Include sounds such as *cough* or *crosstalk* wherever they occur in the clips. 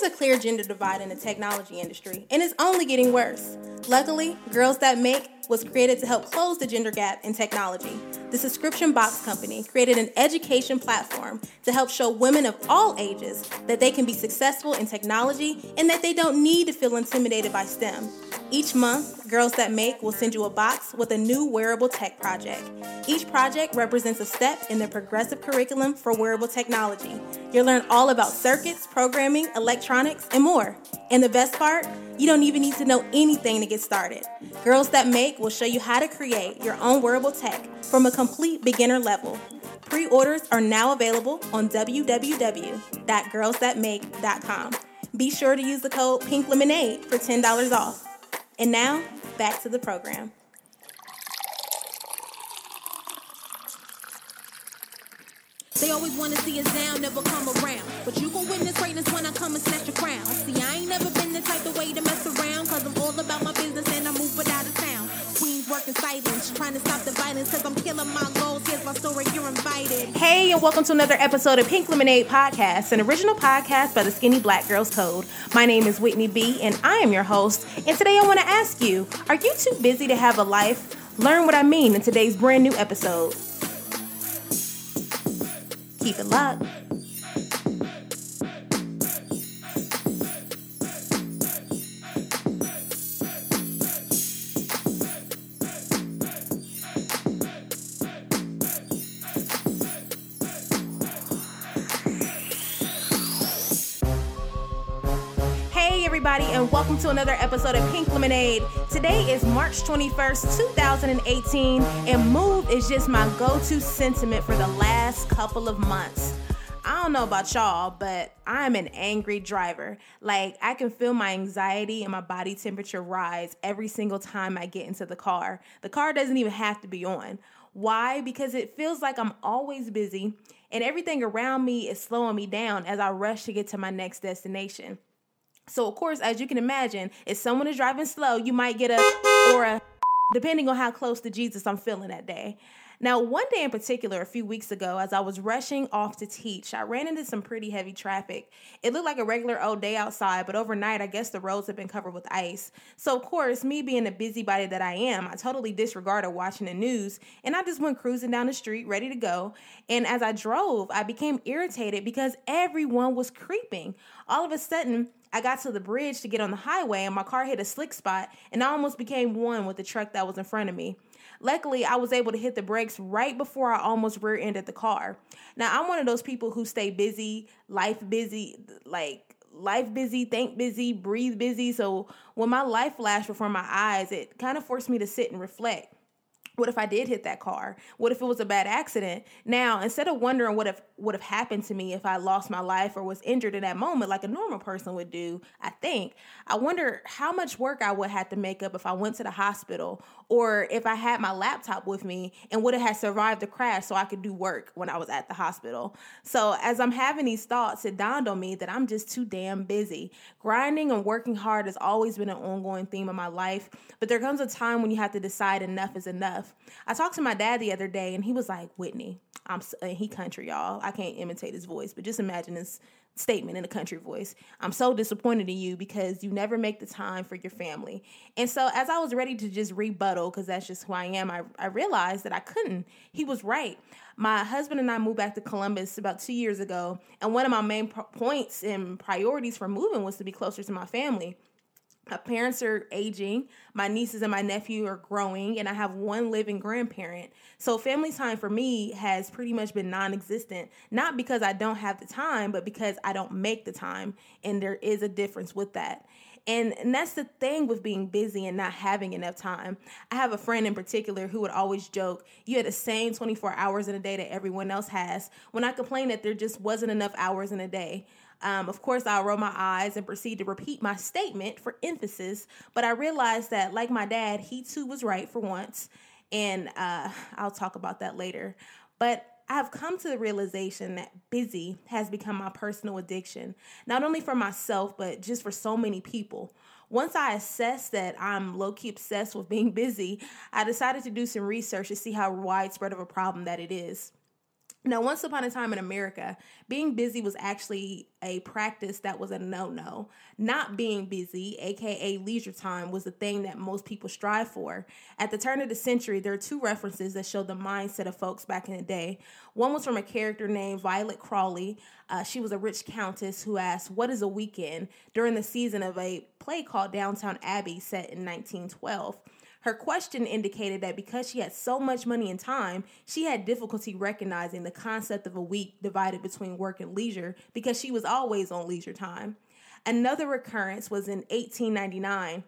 There's a clear gender divide in the technology industry, and it's only getting worse. Luckily, Girls That Make was created to help close the gender gap in technology. The Subscription Box Company created an education platform to help show women of all ages that they can be successful in technology and that they don't need to feel intimidated by STEM. Each month, Girls That Make will send you a box with a new wearable tech project. Each project represents a step in the progressive curriculum for wearable technology. You'll learn all about circuits, programming, electronics, and more. And the best part, you don't even need to know anything to get started. Girls That Make will show you how to create your own wearable tech from a complete beginner level. Pre orders are now available on www.girlsthatmake.com. Be sure to use the code Pink Lemonade for $10 off. And now, back to the program. They always wanna see us down, never come around. But you gon' witness greatness when I come and snatch your crown. See, I ain't never been the type of way to mess around, cause I'm all about my business and I move without a sound. Queens working silence, trying to stop the violence, cause I'm killing my goals. Here's my story, you're invited. Hey, and welcome to another episode of Pink Lemonade Podcast, an original podcast by the Skinny Black Girls Code. My name is Whitney B, and I am your host. And today I wanna ask you are you too busy to have a life? Learn what I mean in today's brand new episode. Keep it locked. Hey, everybody, and welcome to another episode of Pink Lemonade. Today is March 21st, 2018, and move is just my go to sentiment for the last couple of months. I don't know about y'all, but I'm an angry driver. Like, I can feel my anxiety and my body temperature rise every single time I get into the car. The car doesn't even have to be on. Why? Because it feels like I'm always busy and everything around me is slowing me down as I rush to get to my next destination. So, of course, as you can imagine, if someone is driving slow, you might get a or a depending on how close to Jesus I'm feeling that day. Now, one day in particular, a few weeks ago, as I was rushing off to teach, I ran into some pretty heavy traffic. It looked like a regular old day outside, but overnight, I guess the roads had been covered with ice. So, of course, me being the busybody that I am, I totally disregarded watching the news and I just went cruising down the street ready to go. And as I drove, I became irritated because everyone was creeping. All of a sudden, I got to the bridge to get on the highway and my car hit a slick spot and I almost became one with the truck that was in front of me. Luckily, I was able to hit the brakes right before I almost rear ended the car. Now, I'm one of those people who stay busy, life busy, like life busy, think busy, breathe busy. So when my life flashed before my eyes, it kind of forced me to sit and reflect. What if I did hit that car? What if it was a bad accident? Now, instead of wondering what if would have happened to me if I lost my life or was injured in that moment like a normal person would do, I think, I wonder how much work I would have to make up if I went to the hospital or if I had my laptop with me and would have survived the crash so I could do work when I was at the hospital. So, as I'm having these thoughts, it dawned on me that I'm just too damn busy. Grinding and working hard has always been an ongoing theme of my life, but there comes a time when you have to decide enough is enough. I talked to my dad the other day and he was like, Whitney, I'm he country, y'all. I can't imitate his voice, but just imagine this statement in a country voice. I'm so disappointed in you because you never make the time for your family. And so as I was ready to just rebuttal, because that's just who I am, I, I realized that I couldn't. He was right. My husband and I moved back to Columbus about two years ago. And one of my main pro- points and priorities for moving was to be closer to my family. My parents are aging, my nieces and my nephew are growing, and I have one living grandparent. So, family time for me has pretty much been non existent, not because I don't have the time, but because I don't make the time. And there is a difference with that. And, and that's the thing with being busy and not having enough time. I have a friend in particular who would always joke, You had the same 24 hours in a day that everyone else has. When I complained that there just wasn't enough hours in a day. Um, of course, I'll roll my eyes and proceed to repeat my statement for emphasis, but I realized that, like my dad, he too was right for once, and uh, I'll talk about that later. But I've come to the realization that busy has become my personal addiction, not only for myself, but just for so many people. Once I assessed that I'm low key obsessed with being busy, I decided to do some research to see how widespread of a problem that it is. Now, once upon a time in America, being busy was actually a practice that was a no no. Not being busy, aka leisure time, was the thing that most people strive for. At the turn of the century, there are two references that show the mindset of folks back in the day. One was from a character named Violet Crawley. Uh, she was a rich countess who asked, What is a weekend? during the season of a play called Downton Abbey set in 1912. Her question indicated that because she had so much money and time, she had difficulty recognizing the concept of a week divided between work and leisure because she was always on leisure time. Another recurrence was in 1899.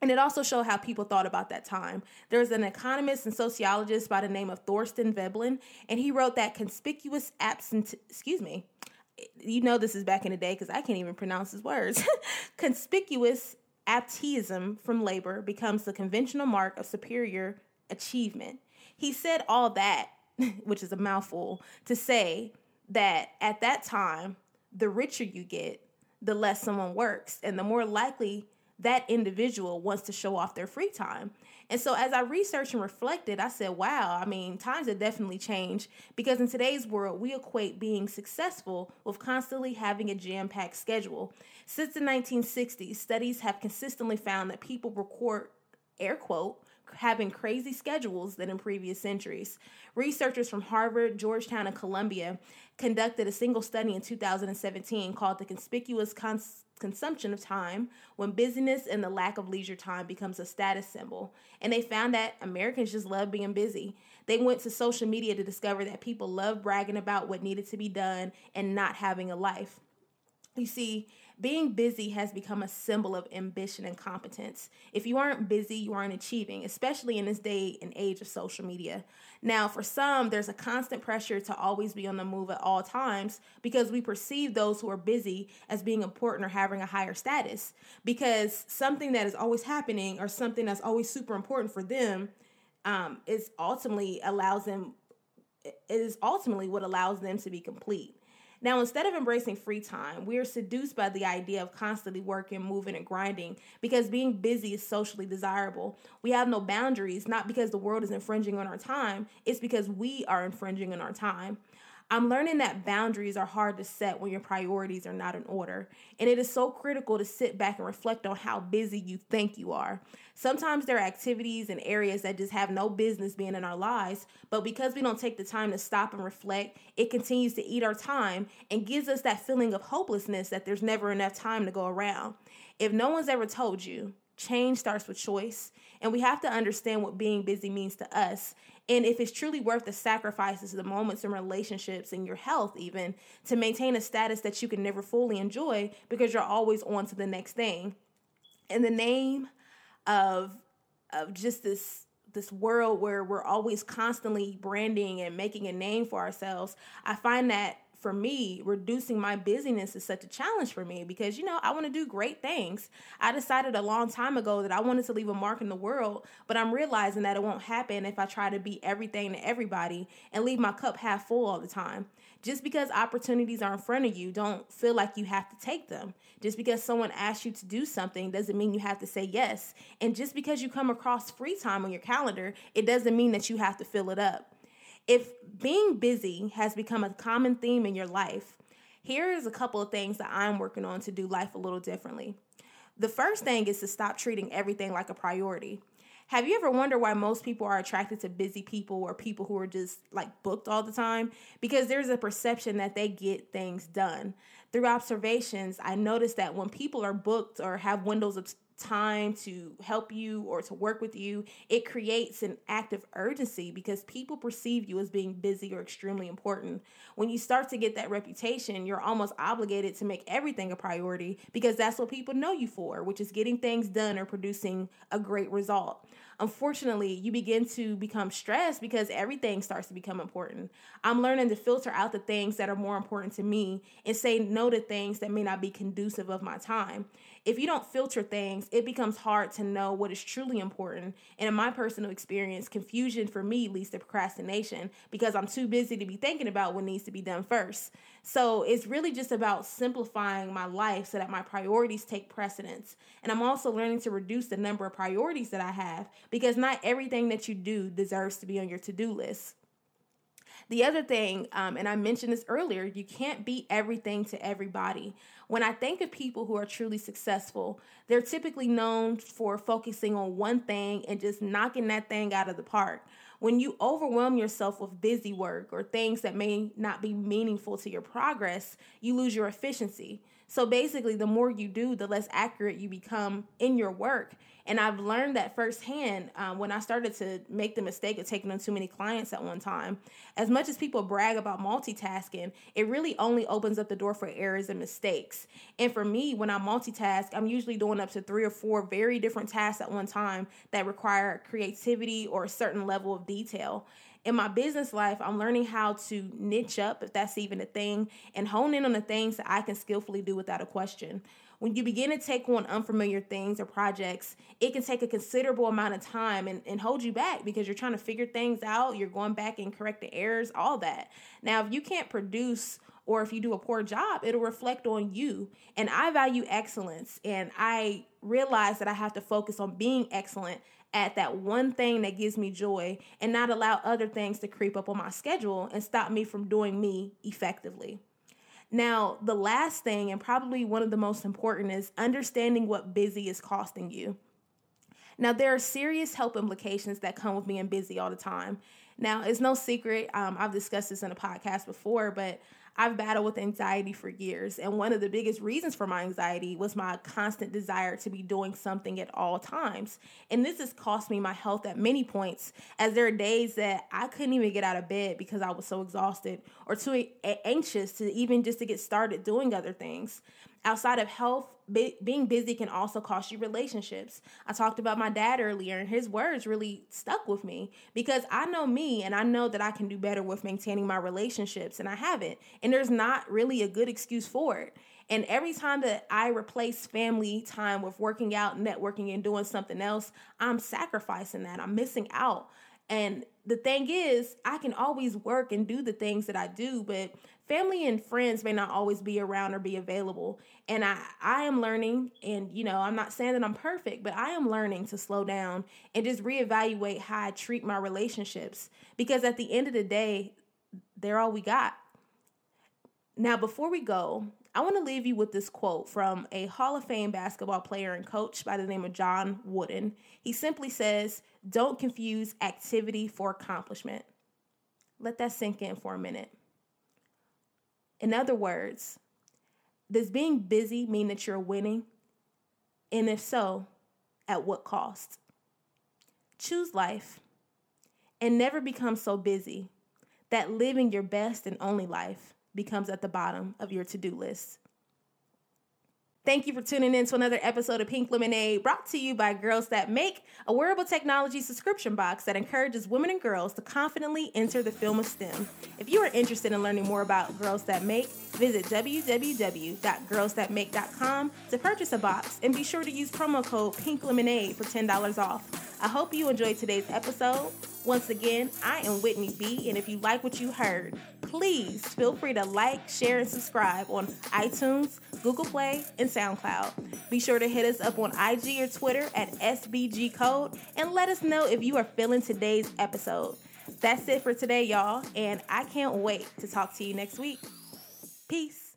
And it also showed how people thought about that time. There's an economist and sociologist by the name of Thorstein Veblen, and he wrote that conspicuous absent, excuse me, you know this is back in the day because I can't even pronounce his words. *laughs* conspicuous absenteeism from labor becomes the conventional mark of superior achievement. He said all that, *laughs* which is a mouthful, to say that at that time, the richer you get, the less someone works, and the more likely that individual wants to show off their free time. And so as I researched and reflected, I said, wow, I mean, times have definitely changed because in today's world, we equate being successful with constantly having a jam packed schedule. Since the 1960s, studies have consistently found that people record, air quote, having crazy schedules than in previous centuries. Researchers from Harvard, Georgetown, and Columbia conducted a single study in 2017 called The Conspicuous Cons- Consumption of Time When Busyness and the Lack of Leisure Time Becomes a Status Symbol. And they found that Americans just love being busy. They went to social media to discover that people love bragging about what needed to be done and not having a life. You see, being busy has become a symbol of ambition and competence. If you aren't busy, you aren't achieving, especially in this day and age of social media. Now, for some, there's a constant pressure to always be on the move at all times because we perceive those who are busy as being important or having a higher status. Because something that is always happening or something that's always super important for them um, is ultimately allows them it is ultimately what allows them to be complete. Now, instead of embracing free time, we are seduced by the idea of constantly working, moving, and grinding because being busy is socially desirable. We have no boundaries, not because the world is infringing on our time, it's because we are infringing on our time. I'm learning that boundaries are hard to set when your priorities are not in order. And it is so critical to sit back and reflect on how busy you think you are. Sometimes there are activities and areas that just have no business being in our lives, but because we don't take the time to stop and reflect, it continues to eat our time and gives us that feeling of hopelessness that there's never enough time to go around. If no one's ever told you, change starts with choice, and we have to understand what being busy means to us and if it's truly worth the sacrifices, the moments and relationships and your health, even to maintain a status that you can never fully enjoy because you're always on to the next thing. In the name of of just this this world where we're always constantly branding and making a name for ourselves, I find that for me, reducing my busyness is such a challenge for me because, you know, I want to do great things. I decided a long time ago that I wanted to leave a mark in the world, but I'm realizing that it won't happen if I try to be everything to everybody and leave my cup half full all the time. Just because opportunities are in front of you, don't feel like you have to take them. Just because someone asks you to do something doesn't mean you have to say yes. And just because you come across free time on your calendar, it doesn't mean that you have to fill it up. If being busy has become a common theme in your life, here is a couple of things that I'm working on to do life a little differently. The first thing is to stop treating everything like a priority. Have you ever wondered why most people are attracted to busy people or people who are just like booked all the time? Because there's a perception that they get things done. Through observations, I noticed that when people are booked or have windows of time to help you or to work with you, it creates an active urgency because people perceive you as being busy or extremely important. When you start to get that reputation, you're almost obligated to make everything a priority because that's what people know you for, which is getting things done or producing a great result unfortunately, you begin to become stressed because everything starts to become important. I'm learning to filter out the things that are more important to me and say no to things that may not be conducive of my time. If you don't filter things, it becomes hard to know what is truly important. And in my personal experience, confusion for me leads to procrastination because I'm too busy to be thinking about what needs to be done first. So it's really just about simplifying my life so that my priorities take precedence. And I'm also learning to reduce the number of priorities that I have because not everything that you do deserves to be on your to do list. The other thing, um, and I mentioned this earlier, you can't be everything to everybody. When I think of people who are truly successful, they're typically known for focusing on one thing and just knocking that thing out of the park. When you overwhelm yourself with busy work or things that may not be meaningful to your progress, you lose your efficiency. So basically, the more you do, the less accurate you become in your work. And I've learned that firsthand um, when I started to make the mistake of taking on too many clients at one time. As much as people brag about multitasking, it really only opens up the door for errors and mistakes. And for me, when I multitask, I'm usually doing up to three or four very different tasks at one time that require creativity or a certain level of detail in my business life, I'm learning how to niche up, if that's even a thing, and hone in on the things that I can skillfully do without a question. When you begin to take on unfamiliar things or projects, it can take a considerable amount of time and, and hold you back because you're trying to figure things out, you're going back and correct the errors, all that. Now, if you can't produce or if you do a poor job, it'll reflect on you. And I value excellence and I realize that I have to focus on being excellent at that one thing that gives me joy and not allow other things to creep up on my schedule and stop me from doing me effectively. Now, the last thing, and probably one of the most important, is understanding what busy is costing you. Now, there are serious health implications that come with being busy all the time. Now, it's no secret, um, I've discussed this in a podcast before, but I've battled with anxiety for years. And one of the biggest reasons for my anxiety was my constant desire to be doing something at all times. And this has cost me my health at many points, as there are days that I couldn't even get out of bed because I was so exhausted or too anxious to even just to get started doing other things. Outside of health, being busy can also cost you relationships. I talked about my dad earlier, and his words really stuck with me because I know me and I know that I can do better with maintaining my relationships, and I haven't. And there's not really a good excuse for it. And every time that I replace family time with working out, networking, and doing something else, I'm sacrificing that. I'm missing out. And the thing is, I can always work and do the things that I do, but family and friends may not always be around or be available. And I, I am learning, and you know, I'm not saying that I'm perfect, but I am learning to slow down and just reevaluate how I treat my relationships. Because at the end of the day, they're all we got. Now, before we go, I want to leave you with this quote from a Hall of Fame basketball player and coach by the name of John Wooden. He simply says, Don't confuse activity for accomplishment. Let that sink in for a minute. In other words, does being busy mean that you're winning? And if so, at what cost? Choose life and never become so busy that living your best and only life becomes at the bottom of your to do list. Thank you for tuning in to another episode of Pink Lemonade brought to you by Girls That Make, a wearable technology subscription box that encourages women and girls to confidently enter the film of STEM. If you are interested in learning more about Girls That Make, visit www.girlsthatmake.com to purchase a box and be sure to use promo code Pink Lemonade for $10 off. I hope you enjoyed today's episode. Once again, I am Whitney B, and if you like what you heard, please feel free to like, share, and subscribe on iTunes, Google Play, and SoundCloud. Be sure to hit us up on IG or Twitter at SBG Code and let us know if you are feeling today's episode. That's it for today, y'all, and I can't wait to talk to you next week. Peace.